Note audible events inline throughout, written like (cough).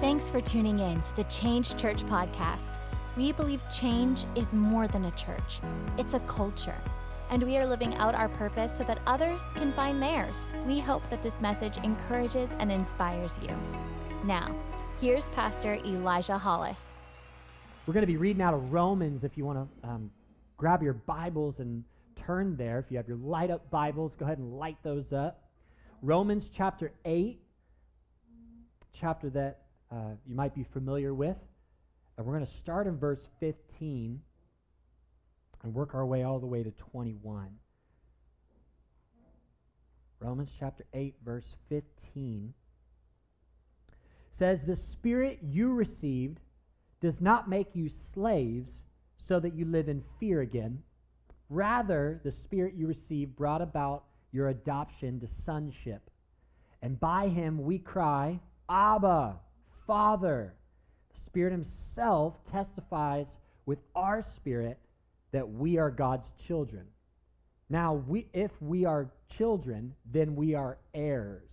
Thanks for tuning in to the Change Church podcast. We believe change is more than a church, it's a culture. And we are living out our purpose so that others can find theirs. We hope that this message encourages and inspires you. Now, here's Pastor Elijah Hollis. We're going to be reading out of Romans if you want to um, grab your Bibles and turn there. If you have your light up Bibles, go ahead and light those up. Romans chapter 8, chapter that uh, you might be familiar with. And we're going to start in verse 15 and work our way all the way to 21. Romans chapter 8, verse 15 says, The Spirit you received does not make you slaves so that you live in fear again. Rather, the Spirit you received brought about your adoption to sonship. And by him we cry, Abba, Father. The Spirit Himself testifies with our spirit that we are God's children. Now, we, if we are children, then we are heirs,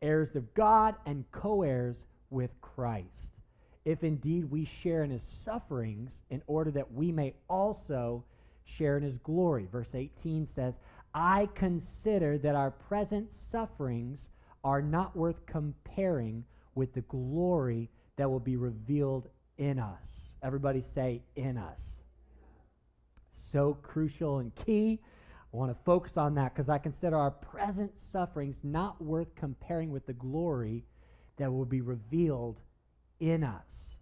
heirs of God and co heirs with Christ. If indeed we share in his sufferings, in order that we may also share in his glory. Verse 18 says, I consider that our present sufferings are not worth comparing with the glory that will be revealed in us. Everybody say, in us. So crucial and key. I want to focus on that because I consider our present sufferings not worth comparing with the glory that will be revealed in us.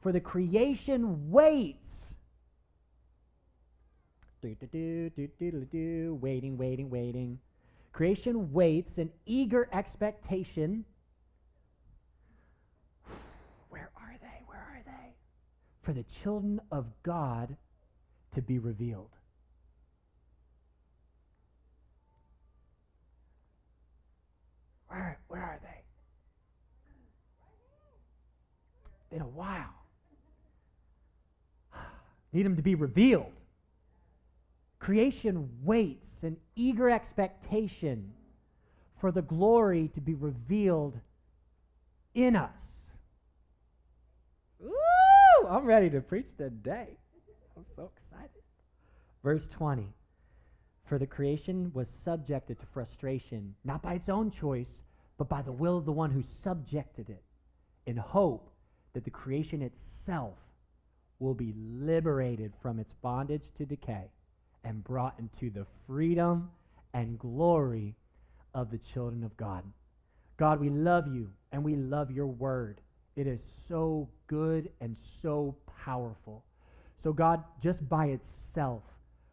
For the creation waits. Do, do, do, do, do, do, waiting, waiting, waiting. Creation waits in eager expectation for the children of God to be revealed. Where, where are they? Been a while. (sighs) Need them to be revealed. Creation waits in eager expectation for the glory to be revealed in us. I'm ready to preach today. I'm so excited. Verse 20 For the creation was subjected to frustration, not by its own choice, but by the will of the one who subjected it, in hope that the creation itself will be liberated from its bondage to decay and brought into the freedom and glory of the children of God. God, we love you and we love your word. It is so good and so powerful. So, God, just by itself,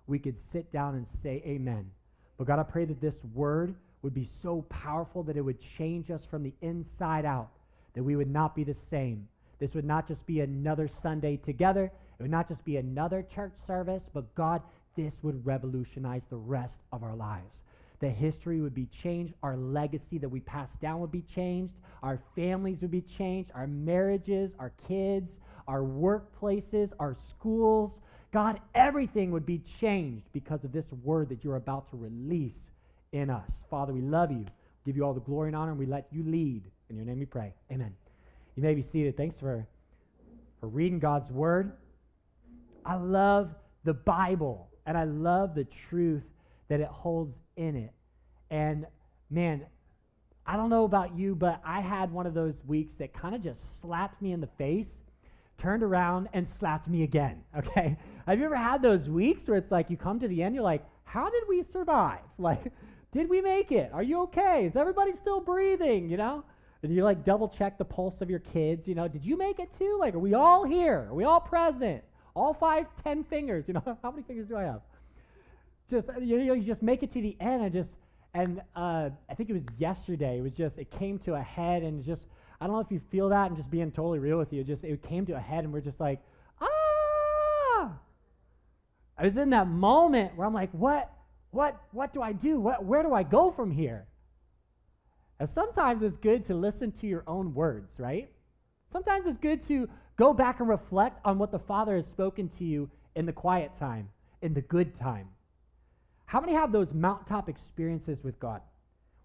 we could sit down and say amen. But, God, I pray that this word would be so powerful that it would change us from the inside out, that we would not be the same. This would not just be another Sunday together, it would not just be another church service, but, God, this would revolutionize the rest of our lives that history would be changed, our legacy that we pass down would be changed, our families would be changed, our marriages, our kids, our workplaces, our schools. God, everything would be changed because of this word that you're about to release in us. Father, we love you. Give you all the glory and honor, and we let you lead. In your name we pray. Amen. You may be seated. Thanks for, for reading God's word. I love the Bible, and I love the truth that it holds in it. And man, I don't know about you, but I had one of those weeks that kind of just slapped me in the face, turned around, and slapped me again. (laughs) Okay? Have you ever had those weeks where it's like you come to the end, you're like, how did we survive? (laughs) Like, did we make it? Are you okay? Is everybody still breathing? You know? And you like double check the pulse of your kids. You know, did you make it too? Like, are we all here? Are we all present? All five, ten fingers. You know, (laughs) how many fingers do I have? Just you know, you just make it to the end and just and uh, I think it was yesterday. It was just it came to a head and just I don't know if you feel that and just being totally real with you. Just it came to a head and we're just like ah. I was in that moment where I'm like, what, what, what do I do? What, where do I go from here? And sometimes it's good to listen to your own words, right? Sometimes it's good to go back and reflect on what the Father has spoken to you in the quiet time, in the good time. How many have those mountaintop experiences with God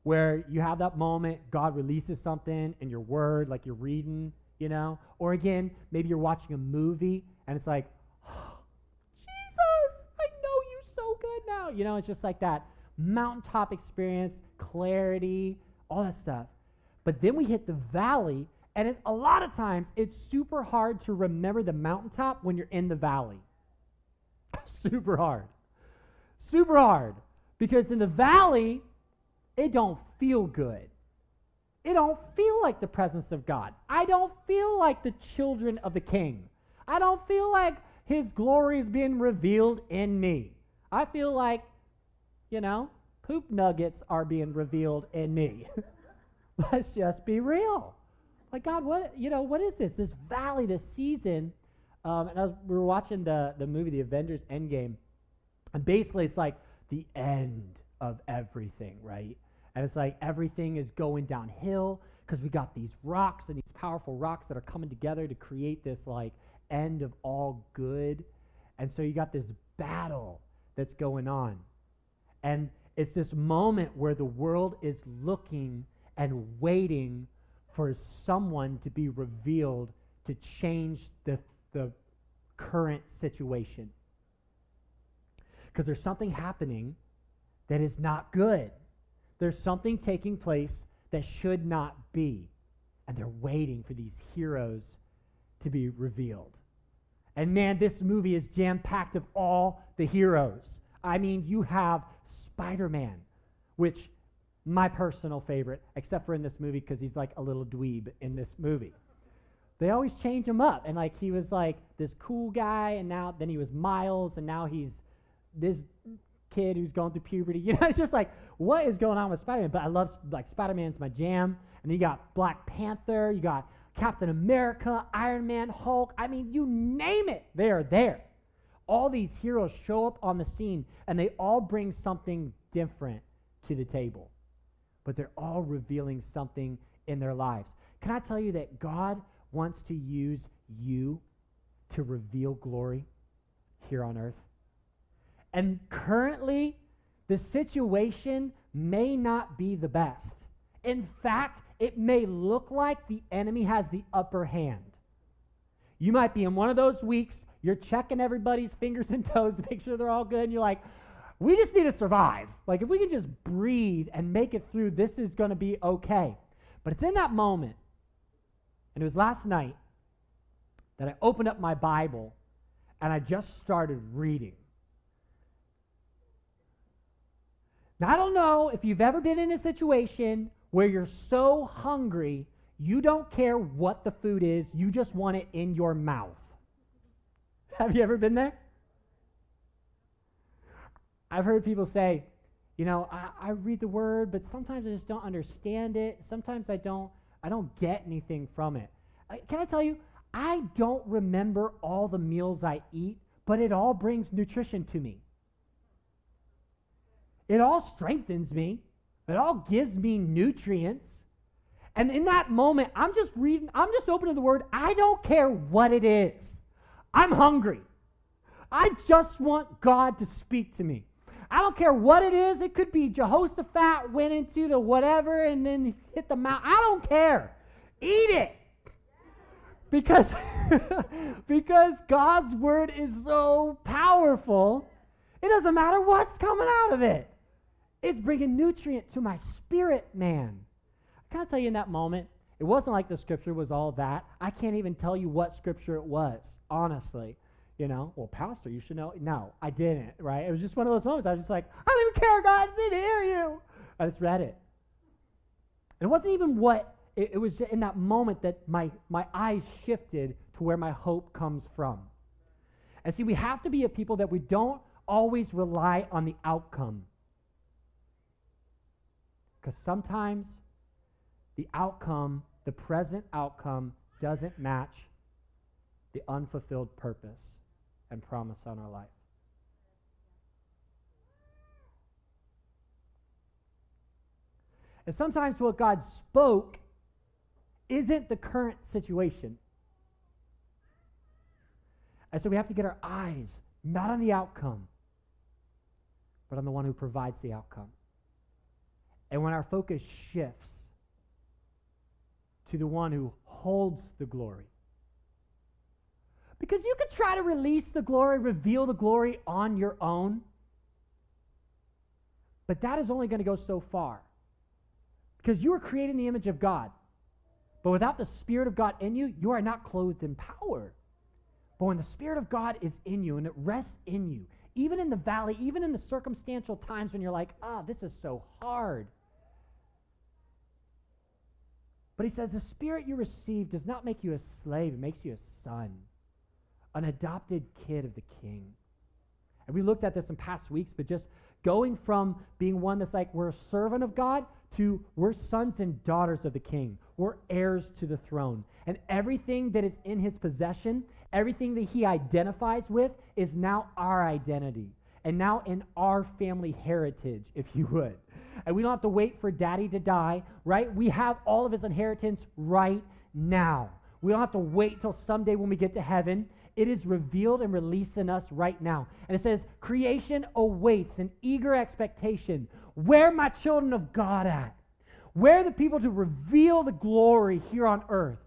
where you have that moment, God releases something in your word, like you're reading, you know? Or again, maybe you're watching a movie and it's like, (gasps) Jesus, I know you so good now. You know, it's just like that mountaintop experience, clarity, all that stuff. But then we hit the valley, and it's, a lot of times it's super hard to remember the mountaintop when you're in the valley. (laughs) super hard. Super hard. Because in the valley, it don't feel good. It don't feel like the presence of God. I don't feel like the children of the king. I don't feel like his glory is being revealed in me. I feel like, you know, poop nuggets are being revealed in me. (laughs) Let's just be real. Like God, what you know, what is this? This valley, this season. Um, and was, we were watching the the movie, The Avengers Endgame, and basically it's like the end of everything, right? And it's like everything is going downhill because we got these rocks and these powerful rocks that are coming together to create this like end of all good. And so you got this battle that's going on. And it's this moment where the world is looking and waiting for someone to be revealed to change the, the current situation. Because there's something happening that is not good. There's something taking place that should not be. And they're waiting for these heroes to be revealed. And man, this movie is jam packed of all the heroes. I mean, you have Spider Man, which my personal favorite, except for in this movie because he's like a little dweeb in this movie. They always change him up, and like he was like this cool guy, and now then he was Miles, and now he's this kid who's going through puberty. (laughs) You know, it's just like what is going on with Spider-Man? But I love like Spider-Man's my jam, and you got Black Panther, you got Captain America, Iron Man, Hulk. I mean, you name it, they are there. All these heroes show up on the scene, and they all bring something different to the table but they're all revealing something in their lives. Can I tell you that God wants to use you to reveal glory here on earth? And currently, the situation may not be the best. In fact, it may look like the enemy has the upper hand. You might be in one of those weeks, you're checking everybody's fingers and (laughs) toes to make sure they're all good, and you're like, we just need to survive. Like, if we can just breathe and make it through, this is going to be okay. But it's in that moment, and it was last night, that I opened up my Bible and I just started reading. Now, I don't know if you've ever been in a situation where you're so hungry, you don't care what the food is, you just want it in your mouth. Have you ever been there? I've heard people say, you know, I, I read the word, but sometimes I just don't understand it. Sometimes I don't, I don't get anything from it. I, can I tell you, I don't remember all the meals I eat, but it all brings nutrition to me. It all strengthens me. It all gives me nutrients. And in that moment, I'm just reading, I'm just opening the word. I don't care what it is. I'm hungry. I just want God to speak to me. I don't care what it is. It could be Jehoshaphat went into the whatever and then hit the mouth. I don't care. Eat it. Because, (laughs) because God's word is so powerful, it doesn't matter what's coming out of it. It's bringing nutrient to my spirit, man. I Can I tell you in that moment, it wasn't like the scripture was all that. I can't even tell you what scripture it was, honestly you know, well, Pastor, you should know. No, I didn't, right? It was just one of those moments. I was just like, I don't even care, God, I to hear you. I just read it. And it wasn't even what, it, it was in that moment that my, my eyes shifted to where my hope comes from. And see, we have to be a people that we don't always rely on the outcome. Because sometimes the outcome, the present outcome, doesn't match the unfulfilled purpose and promise on our life. And sometimes what God spoke isn't the current situation. And so we have to get our eyes not on the outcome, but on the one who provides the outcome. And when our focus shifts to the one who holds the glory, because you could try to release the glory, reveal the glory on your own, but that is only going to go so far. Because you are created in the image of God. But without the Spirit of God in you, you are not clothed in power. But when the Spirit of God is in you and it rests in you, even in the valley, even in the circumstantial times when you're like, ah, this is so hard. But he says, the Spirit you receive does not make you a slave, it makes you a son, an adopted kid of the King. And we looked at this in past weeks, but just going from being one that's like, we're a servant of God to we're sons and daughters of the king. We're heirs to the throne. And everything that is in his possession, everything that he identifies with, is now our identity. And now in our family heritage, if you would. And we don't have to wait for daddy to die, right? We have all of his inheritance right now. We don't have to wait till someday when we get to heaven. It is revealed and released in us right now. And it says, creation awaits an eager expectation where my children of God at? Where are the people to reveal the glory here on earth?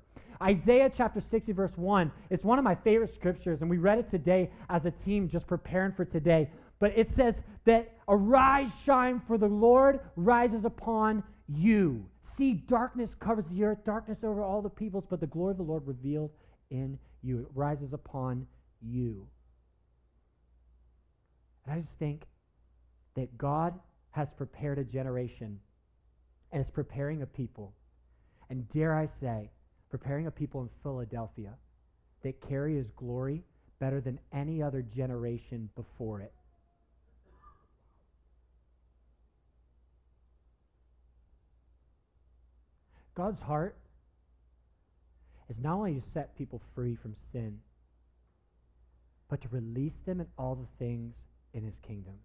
Isaiah chapter 60, verse 1. It's one of my favorite scriptures, and we read it today as a team just preparing for today. But it says that arise, shine, for the Lord rises upon you. See, darkness covers the earth, darkness over all the peoples, but the glory of the Lord revealed in you. It rises upon you. And I just think that God has prepared a generation and is preparing a people. And dare I say, preparing a people in Philadelphia that carry his glory better than any other generation before it. God's heart is not only to set people free from sin, but to release them in all the things in his kingdom.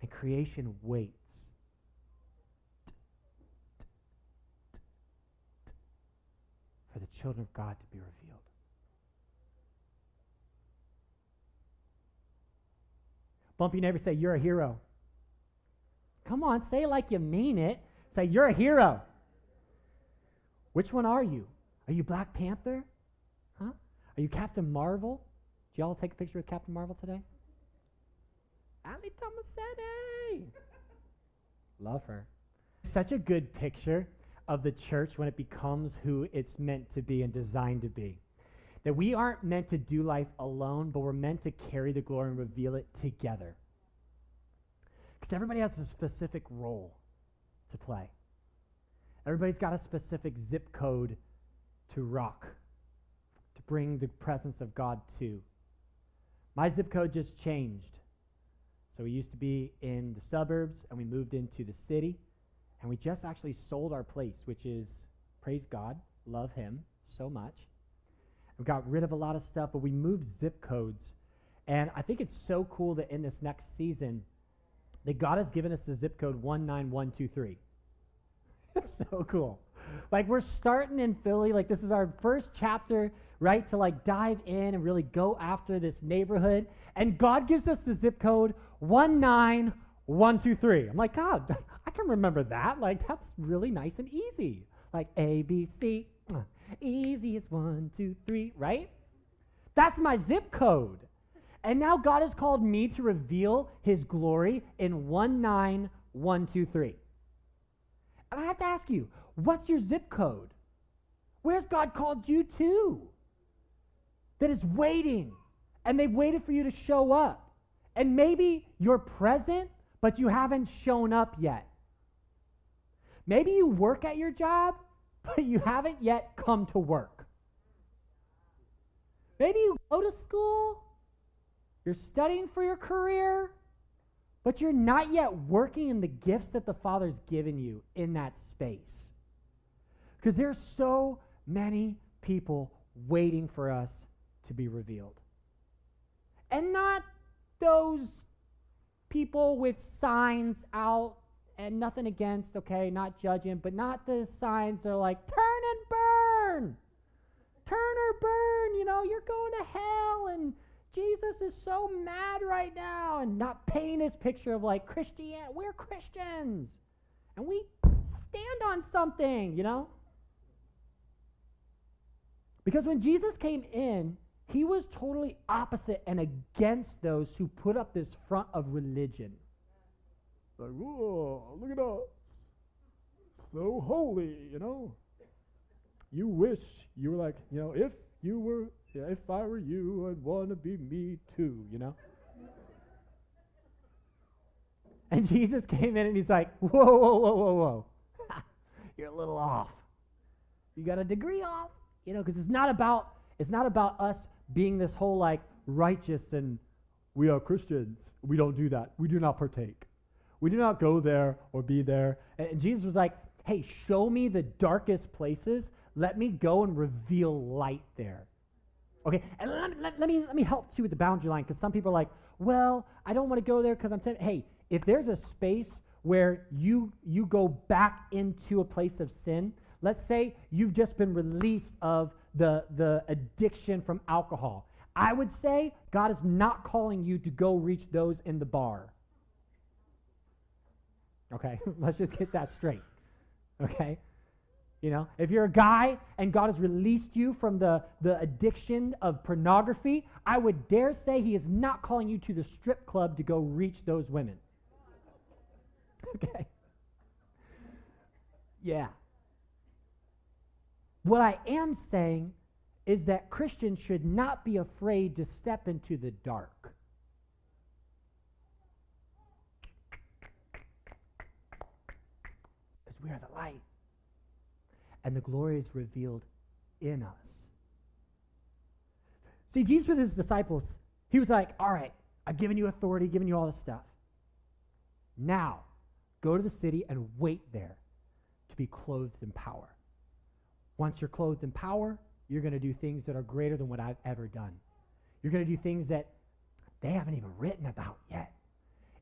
And creation waits. For the children of God to be revealed. Bump your neighbor, say, You're a hero. Come on, say it like you mean it. Say, You're a hero. Which one are you? Are you Black Panther? Huh? Are you Captain Marvel? Did y'all take a picture with Captain Marvel today? Ali Tomasetti. Love her. Such a good picture of the church when it becomes who it's meant to be and designed to be. That we aren't meant to do life alone, but we're meant to carry the glory and reveal it together. Because everybody has a specific role to play. Everybody's got a specific zip code to rock, to bring the presence of God to. My zip code just changed. So we used to be in the suburbs and we moved into the city. And we just actually sold our place, which is, praise God, love Him so much. We got rid of a lot of stuff, but we moved zip codes. And I think it's so cool that in this next season, that God has given us the zip code 19123. (laughs) It's so cool. Like we're starting in Philly, like this is our first chapter, right? To like dive in and really go after this neighborhood. And God gives us the zip code 19123. I'm like, God, (laughs) I can remember that. Like, that's really nice and easy. Like A, B, C, uh, easy as one, two, three, right? That's my zip code. And now God has called me to reveal his glory in 19123. And I have to ask you, what's your zip code? Where's God called you to? That is waiting, and they've waited for you to show up. And maybe you're present, but you haven't shown up yet. Maybe you work at your job, but you haven't yet come to work. Maybe you go to school, you're studying for your career, but you're not yet working in the gifts that the Father's given you in that space. Because there's so many people waiting for us to be revealed. And not those people with signs out and nothing against, okay, not judging, but not the signs that are like, turn and burn, turn or burn, you know, you're going to hell and Jesus is so mad right now and not painting this picture of like Christian, we're Christians and we stand on something, you know? Because when Jesus came in, he was totally opposite and against those who put up this front of religion. Like, whoa, look at us. So holy, you know? You wish you were like, you know, if you were, if I were you, I'd want to be me too, you know? and Jesus came in and he's like, whoa, whoa, whoa, whoa, whoa. You're a little off. You got a degree off, you know, because it's not about it's not about us being this whole like righteous and we are Christians. We don't do that. We do not partake. We do not go there or be there. And Jesus was like, hey, show me the darkest places. Let me go and reveal light there. Okay, and let, let, let me, let me help too with the boundary line because some people are like, well, I don't want to go there because I'm tempted. Hey, if there's a space where you, you go back into a place of sin, let's say you've just been released of the, the addiction from alcohol. I would say God is not calling you to go reach those in the bar. Okay, (laughs) let's just get that straight. Okay? You know, if you're a guy and God has released you from the, the addiction of pornography, I would dare say He is not calling you to the strip club to go reach those women. (laughs) Okay? Yeah. What I am saying is that Christians should not be afraid to step into the dark. Because we are the light. And the glory is revealed in us. See, Jesus with his disciples, he was like, All right, I've given you authority, given you all this stuff. Now, go to the city and wait there to be clothed in power. Once you're clothed in power, you're going to do things that are greater than what I've ever done. You're going to do things that they haven't even written about yet.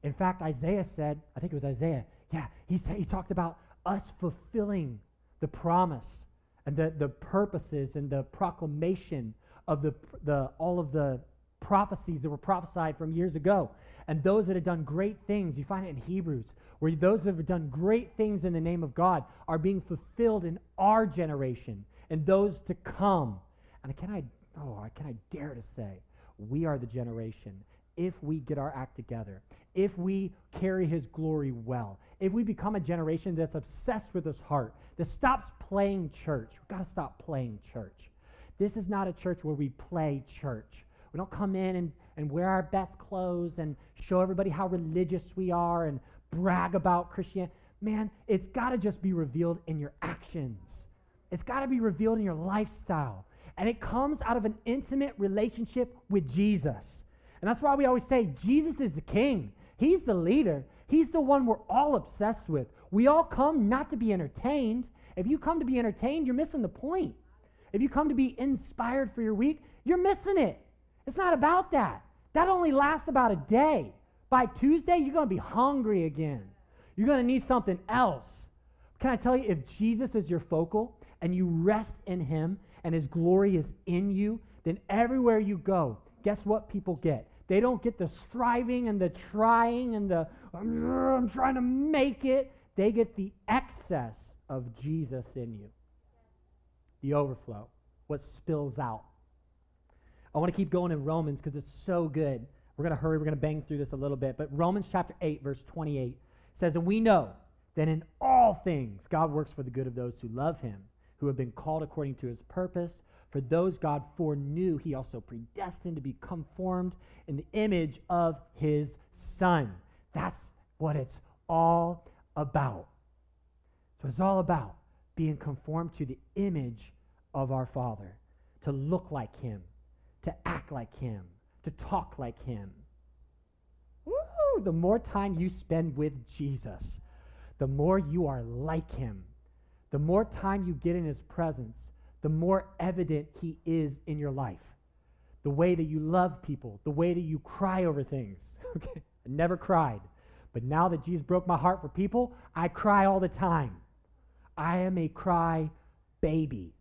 In fact, Isaiah said, I think it was Isaiah, yeah, he, said, he talked about us fulfilling the promise and the, the purposes and the proclamation of the, the, all of the prophecies that were prophesied from years ago. And those that have done great things, you find it in Hebrews, where those that have done great things in the name of God are being fulfilled in our generation and those to come. And can I, oh, can I dare to say, we are the generation if we get our act together, if we carry his glory well, if we become a generation that's obsessed with his heart, that stops playing church. We've got to stop playing church. This is not a church where we play church. We don't come in and, and wear our best clothes and show everybody how religious we are and brag about Christianity. Man, it's got to just be revealed in your actions. It's got to be revealed in your lifestyle. And it comes out of an intimate relationship with Jesus. And that's why we always say Jesus is the king. He's the leader. He's the one we're all obsessed with. We all come not to be entertained. If you come to be entertained, you're missing the point. If you come to be inspired for your week, you're missing it. It's not about that. That only lasts about a day. By Tuesday, you're going to be hungry again. You're going to need something else. Can I tell you, if Jesus is your focal and you rest in him and his glory is in you, then everywhere you go, guess what people get? They don't get the striving and the trying and the, I'm trying to make it. They get the excess of Jesus in you, the overflow, what spills out. I want to keep going in Romans because it's so good. We're going to hurry. We're going to bang through this a little bit. But Romans chapter 8, verse 28 says, And we know that in all things God works for the good of those who love him, who have been called according to his purpose. For those God foreknew, he also predestined to be conformed in the image of his Son. That's what it's all about. So it's all about being conformed to the image of our Father, to look like him, to act like him to talk like him. Woo! The more time you spend with Jesus, the more you are like him. The more time you get in his presence, the more evident he is in your life. The way that you love people, the way that you cry over things. (laughs) Okay? I never cried. But now that Jesus broke my heart for people, I cry all the time. I am a cry baby.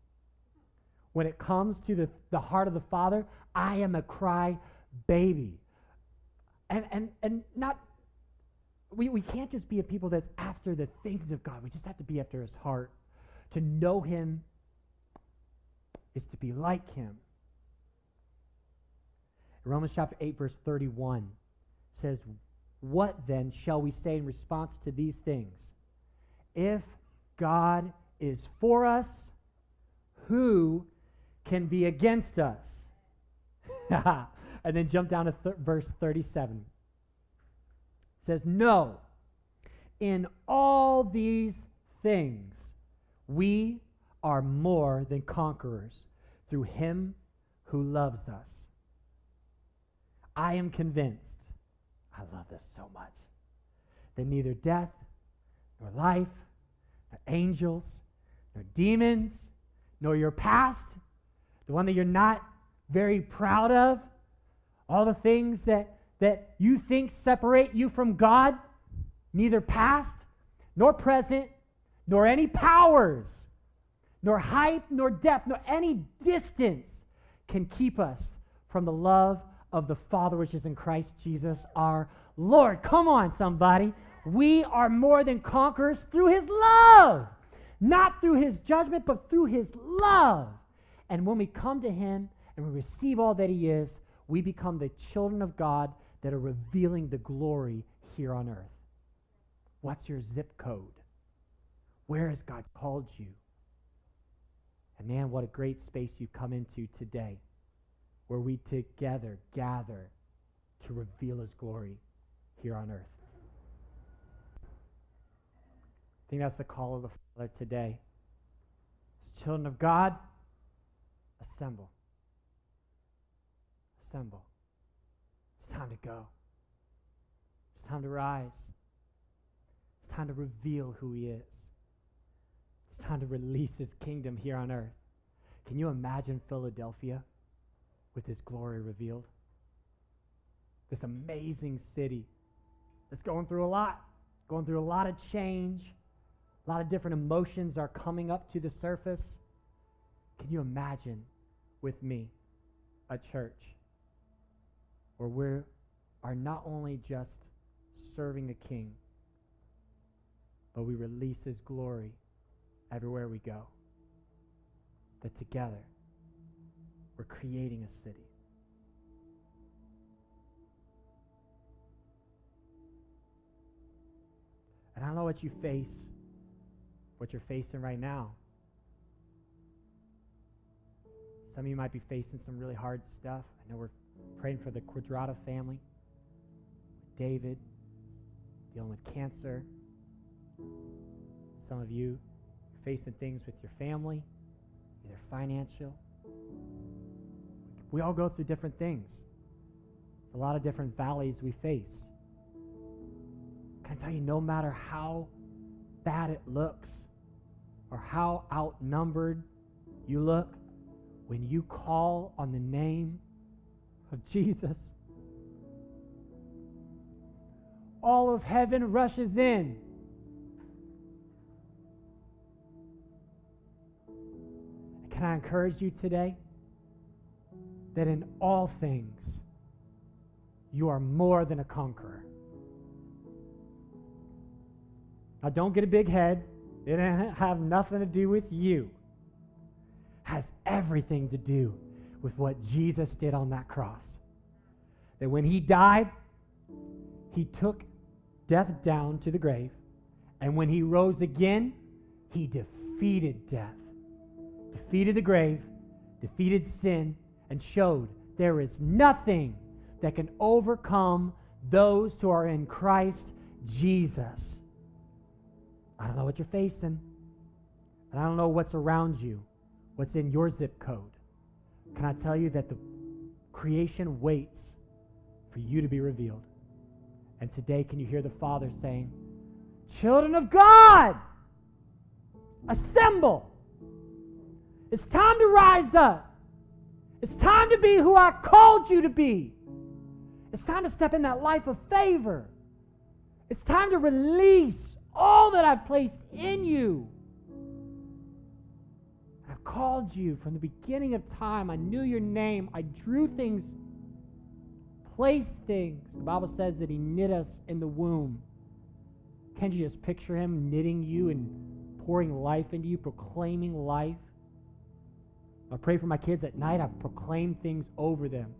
When it comes to the, the heart of the Father, I am a cry baby. And, and, and not, we, we can't just be a people that's after the things of God. We just have to be after his heart. To know him is to be like him. Romans chapter 8, verse 31 says, What then shall we say in response to these things? If God is for us, who can be against us? (laughs) and then jump down to th- verse 37. It says, No, in all these things we are more than conquerors through him who loves us. I am convinced, I love this so much, that neither death, nor life, nor angels, nor demons, nor your past, the one that you're not very proud of, all the things that, that you think separate you from God, neither past, nor present, nor any powers, nor height, nor depth, nor any distance can keep us from the love of the Father which is in Christ Jesus our Lord. Come on, somebody. We are more than conquerors through his love. Not through his judgment, but through his love. And when we come to him and we receive all that he is, we become the children of God that are revealing the glory here on earth. What's your zip code? Where has God called you? And man, what a great space you've come into today where we together gather to reveal his glory here on earth. I think that's the call of the Father today. As children of God, assemble. Assemble. It's time to go. It's time to rise. It's time to reveal who he is. It's time to release his kingdom here on earth. Can you imagine Philadelphia with his glory revealed? This amazing city that's going through a lot, going through a lot of change. A lot of different emotions are coming up to the surface. Can you imagine with me a church where we are not only just serving a king, but we release his glory everywhere we go? That together we're creating a city. And I don't know what you face what you're facing right now. Some of you might be facing some really hard stuff. I know we're praying for the Quadrata family, David, dealing with cancer. Some of you facing things with your family, either financial. We all go through different things. There's a lot of different valleys we face. Can I tell you, no matter how bad it looks, or how outnumbered you look, when you call on the name of Jesus, all of heaven rushes in. Can I encourage you today that in all things you are more than a conqueror? Now, don't get a big head. It didn't (laughs) have nothing to do with you. Has everything to do with what Jesus did on that cross. That when he died, he took death down to the grave, and when he rose again, he defeated death, defeated the grave, defeated sin, and showed there is nothing that can overcome those who are in Christ Jesus. I don't know what you're facing. And I don't know what's around you, what's in your zip code. Can I tell you that the creation waits for you to be revealed? And today, can you hear the Father saying, Children of God, assemble. It's time to rise up. It's time to be who I called you to be. It's time to step in that life of favor. It's time to release all that I've placed in you. I've called you from the beginning of time. I knew your name. I drew things placed things. The Bible says that He knit us in the womb. Can't you just picture Him knitting you and pouring life into you, proclaiming life? I pray for my kids at night. I proclaim things over them.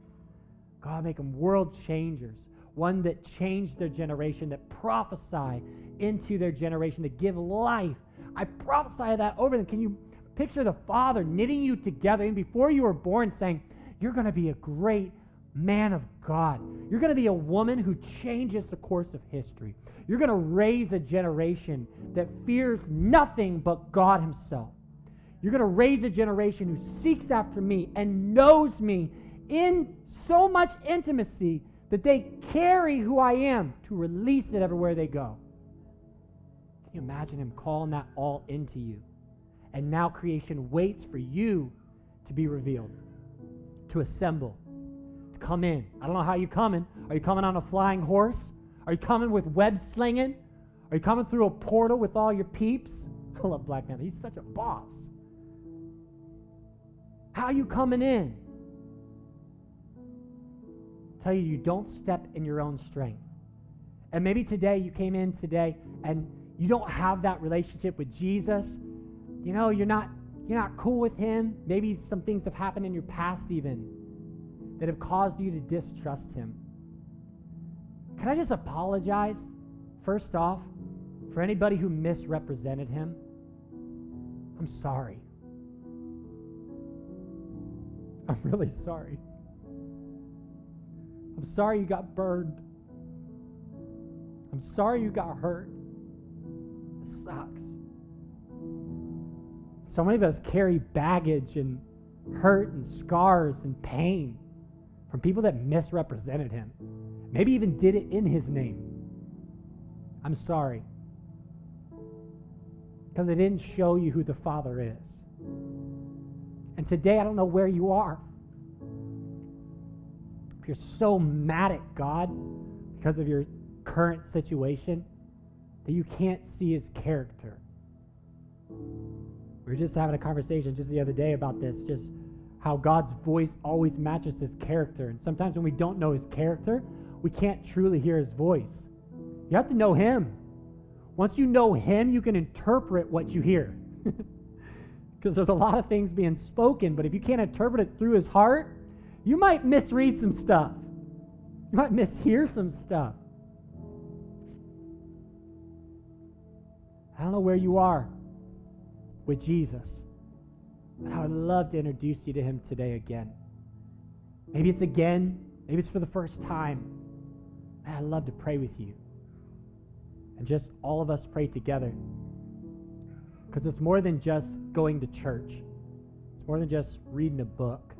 God, make them world changers. One that changed their generation, that prophesy into their generation, that give life. I prophesy that over them. Can you picture the Father knitting you together and before you were born saying, You're going to be a great man of God. You're going to be a woman who changes the course of history. You're going to raise a generation that fears nothing but God Himself. You're going to raise a generation who seeks after me and knows me in so much intimacy that they carry who I am to release it everywhere they go. Can you imagine Him calling that all into you? And now creation waits for you to be revealed, to assemble, to come in. I don't know how you're coming. Are you coming on a flying horse? Are you coming with web slinging? Are you coming through a portal with all your peeps? (laughs) I love Black Panther. He's such a boss. How you coming in? I tell you, you don't step in your own strength. And maybe today you came in today and you don't have that relationship with Jesus. You know, you're not you're not cool with him. Maybe some things have happened in your past even that have caused you to distrust him. Can I just apologize first off for anybody who misrepresented him? I'm sorry. (laughs) I'm really sorry. I'm sorry you got burned. I'm sorry you got hurt. It sucks. So many of us carry baggage and hurt and scars and pain from people that misrepresented him. Maybe even did it in his name. I'm sorry. Because they didn't show you who the Father is. And today, I don't know where you are. If you're so mad at God because of your current situation that you can't see his character. We were just having a conversation just the other day about this, just how God's voice always matches his character. And sometimes when we don't know his character, we can't truly hear his voice. You have to know him. Once you know him, you can interpret what you hear. (laughs) Because there's a lot of things being spoken, but if you can't interpret it through his heart, you might misread some stuff. You might mishear some stuff. I don't know where you are with Jesus, but I would love to introduce you to him today again. Maybe it's again, maybe it's for the first time. I'd love to pray with you. And just all of us pray together. Because it's more than just going to church, it's more than just reading a book.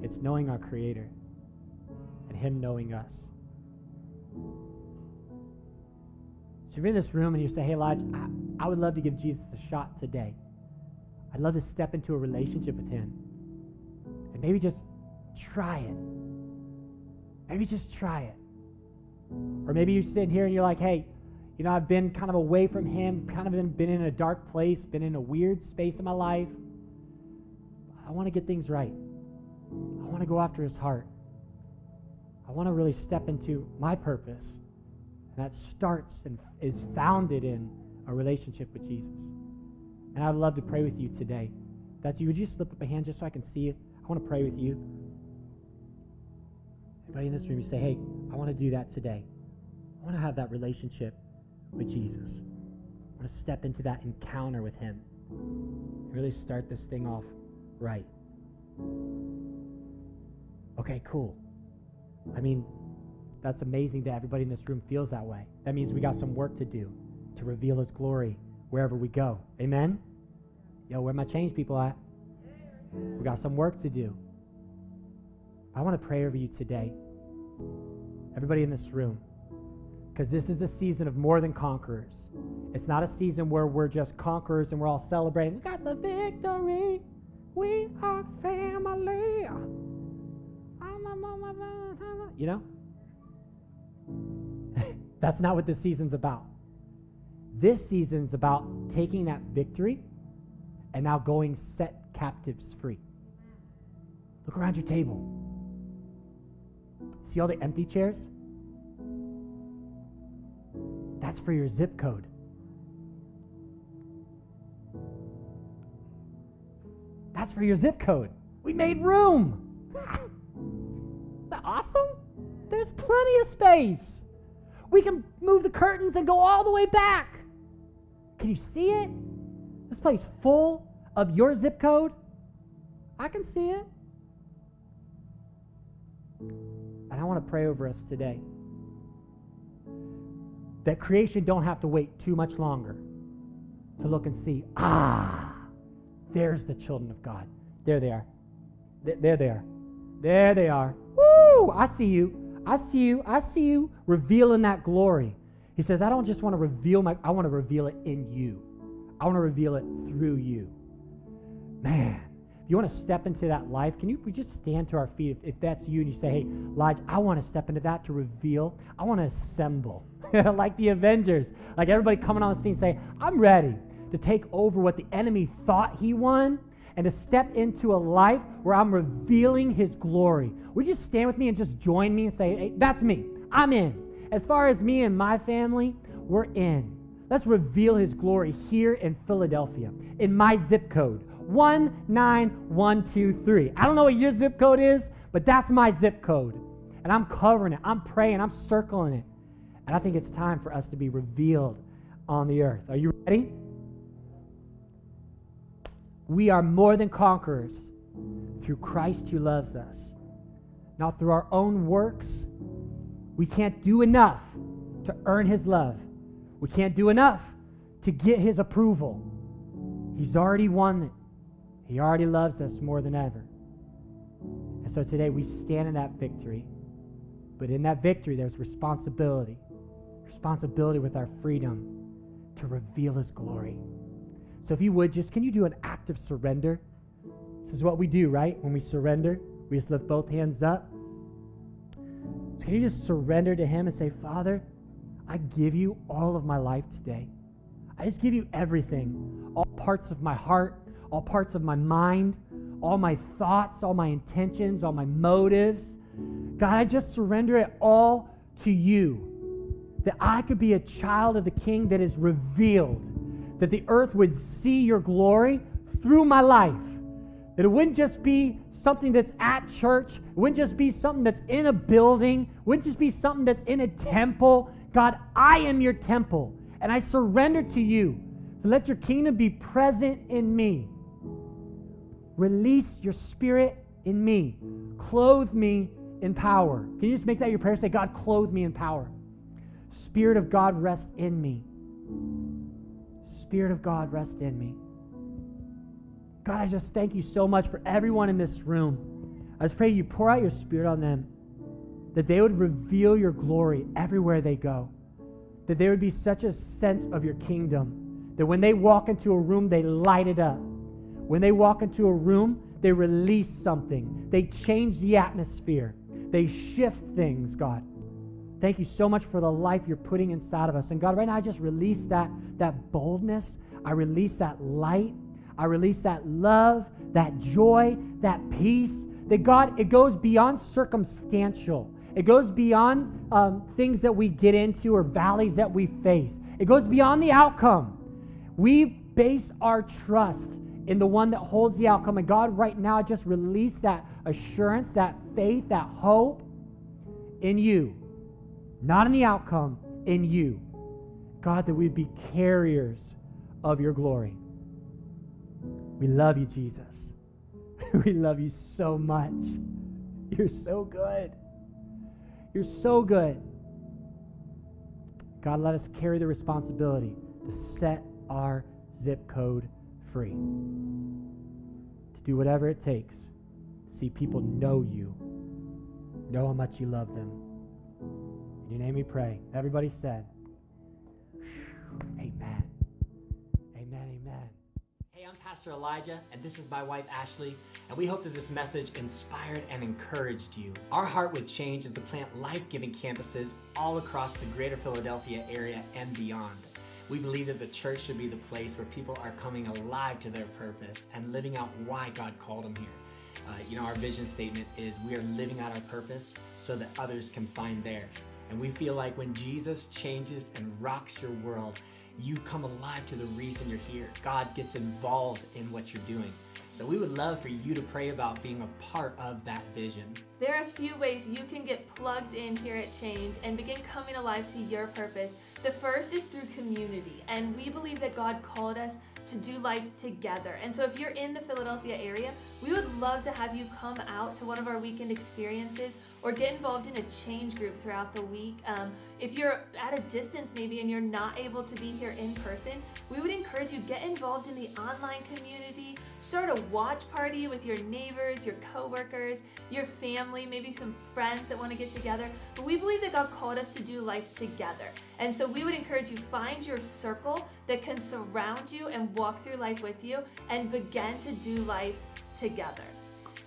It's knowing our Creator and Him knowing us. So if you're in this room and you say, hey, Elijah, I, I would love to give Jesus a shot today. I'd love to step into a relationship with Him. And maybe just try it. Maybe just try it. Or maybe you're sitting here and you're like, hey, you know, I've been kind of away from Him, kind of been, in a dark place, been in a weird space in my life. I want to get things right. I want to go after His heart. I want to really step into my purpose. And that starts and is founded in a relationship with Jesus. And I'd love to pray with you today. That's you. Would you just slip up a hand just so I can see it? I want to pray with you. Anybody in this room, you say, hey, I want to do that today. I want to have that relationship with Jesus. I want to step into that encounter with Him. Really start this thing off right. Okay, cool. I mean, that's amazing that everybody in this room feels that way. That means we got some work to do to reveal His glory wherever we go. Amen? Yo, where my change people at? We got some work to do. I want to pray over you today. Everybody in this room because this is a season of more than conquerors. It's not a season where we're just conquerors and we're all celebrating. We got the victory. We are family. You know? (laughs) That's not what this season's about. This season's about taking that victory and now going set captives free. Look around your table. See all the empty chairs? That's for your zip code. That's for your zip code. We made room. Isn't (laughs) awesome? There's plenty of space. We can move the curtains and go all the way back. Can you see it? This place full of your zip code? I can see it. And I want to pray over us today that creation don't have to wait too much longer to look and see, ah, there's the children of God. There they are. There they are. There they are. Woo! I see you. I see you. I see you revealing that glory. He says, I don't just want to reveal my, I want to reveal it in you. I want to reveal it through you. Man, you want to step into that life, can you we just stand to our feet if, if that's you and you say, hey, Elijah, I want to step into that to reveal. I want to assemble (laughs) like the Avengers. Like everybody coming on the scene say, I'm ready to take over what the enemy thought he won and to step into a life where I'm revealing his glory. Would you stand with me and just join me and say, hey, that's me. I'm in. As far as me and my family, we're in. Let's reveal his glory here in Philadelphia, in my zip code 19123. I don't know what your zip code is, but that's my zip code. And I'm covering it, I'm praying, I'm circling it. And I think it's time for us to be revealed on the earth. Are you ready? We are more than conquerors through Christ who loves us. Not through our own works. We can't do enough to earn his love. We can't do enough to get his approval. He's already won it. He already loves us more than ever. And so today we stand in that victory. But in that victory, there's responsibility. Responsibility with our freedom to reveal his glory. So if you would, just can you do an act of surrender? This is what we do, right? When we surrender, we just lift both hands up. So can you just surrender to him and say, Father, I give you all of my life today. I just give you everything, all parts of my heart, all parts of my mind, all my thoughts, all my intentions, all my motives. God, I just surrender it all to you. That I could be a child of the King that is revealed, that the earth would see your glory through my life. That it wouldn't just be something that's at church, it wouldn't just be something that's in a building, it wouldn't just be something that's in a temple. God, I am your temple, and I surrender to you. To let your kingdom be present in me. Release your spirit in me. Clothe me in power. Can you just make that your prayer? Say, God, clothe me in power. Spirit of God, rest in me. Spirit of God, rest in me. God, I just thank you so much for everyone in this room. I just pray you pour out your spirit on them, that they would reveal your glory everywhere they go, that there would be such a sense of your kingdom, that when they walk into a room, they light it up when they walk into a room, they release something. They change the atmosphere. They shift things, God. Thank you so much for the life you're putting inside of us. And God, right now I just release that, that boldness. I release that light. I release that love, that joy, that peace. That God, it goes beyond circumstantial. It goes beyond um, things that we get into or valleys that we face. It goes beyond the outcome. We base our trust in the one that holds the outcome. And God, right now, just release that assurance, that faith, that hope in you. Not in the outcome, in you. God, that we'd be carriers of your glory. We love you, Jesus. (laughs) we love you so much. You're so good. You're so good. God, let us carry the responsibility to set our zip code free to do whatever it takes to see people know you, know how much you love them. In your name we pray. Everybody said, Amen. Amen. Amen. Hey, I'm Pastor Elijah, and this is my wife Ashley, and we hope that this message inspired and encouraged you. Our heart with change is to plant life giving campuses all across the greater Philadelphia area and beyond. We believe that the church should be the place where people are coming alive to their purpose and living out why God called them here. Uh, you know, our vision statement is we are living out our purpose so that others can find theirs. And we feel like when Jesus changes and rocks your world, you come alive to the reason you're here. God gets involved in what you're doing. So we would love for you to pray about being a part of that vision. There are a few ways you can get plugged in here at Change and begin coming alive to your purpose. The first is through community, and we believe that God called us to do life together. And so if you're in the Philadelphia area, we would love to have you come out to one of our weekend experiences or get involved in a change group throughout the week. Um, if you're at a distance maybe and you're not able to be here in person, we would encourage you get involved in the online community. Start a watch party with your neighbors, your coworkers, your family, maybe some friends that want to get together. But we believe that God called us to do life together. And so we would encourage you find your circle that can surround you and walk through life with you and begin to do life together.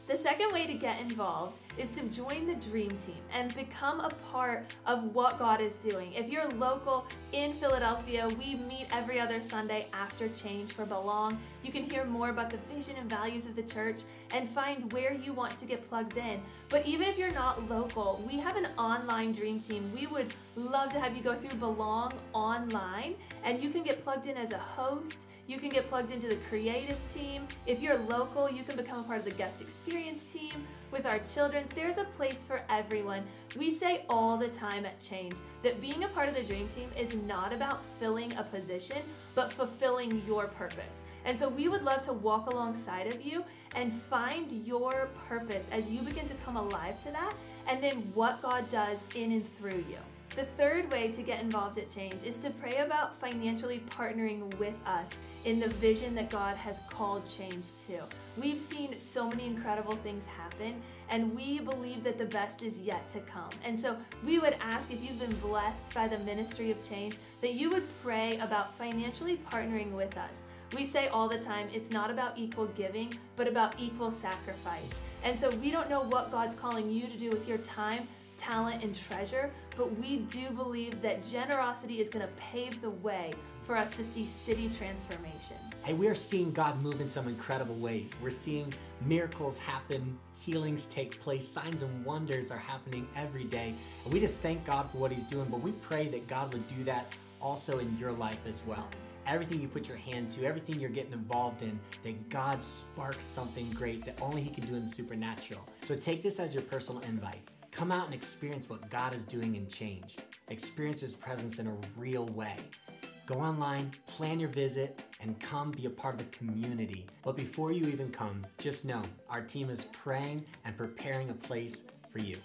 The second way to get involved is to join the dream team and become a part of what God is doing. If you're local in Philadelphia, we meet every other Sunday after Change for Belong. You can hear more about the vision and values of the church and find where you want to get plugged in. But even if you're not local, we have an online dream team. We would love to have you go through Belong online and you can get plugged in as a host. You can get plugged into the creative team. If you're local, you can become a part of the guest experience team. With our children's, there's a place for everyone. We say all the time at Change that being a part of the dream team is not about filling a position, but fulfilling your purpose. And so we would love to walk alongside of you and find your purpose as you begin to come alive to that, and then what God does in and through you. The third way to get involved at Change is to pray about financially partnering with us in the vision that God has called Change to. We've seen so many incredible things happen, and we believe that the best is yet to come. And so we would ask if you've been blessed by the ministry of change that you would pray about financially partnering with us. We say all the time it's not about equal giving, but about equal sacrifice. And so we don't know what God's calling you to do with your time talent, and treasure, but we do believe that generosity is going to pave the way for us to see city transformation. Hey, we are seeing God move in some incredible ways. We're seeing miracles happen, healings take place, signs and wonders are happening every day. And we just thank God for what He's doing, but we pray that God would do that also in your life as well. Everything you put your hand to, everything you're getting involved in, that God sparks something great that only He can do in the supernatural. So take this as your personal invite. Come out and experience what God is doing in change. Experience His presence in a real way. Go online, plan your visit, and come be a part of the community. But before you even come, just know our team is praying and preparing a place for you.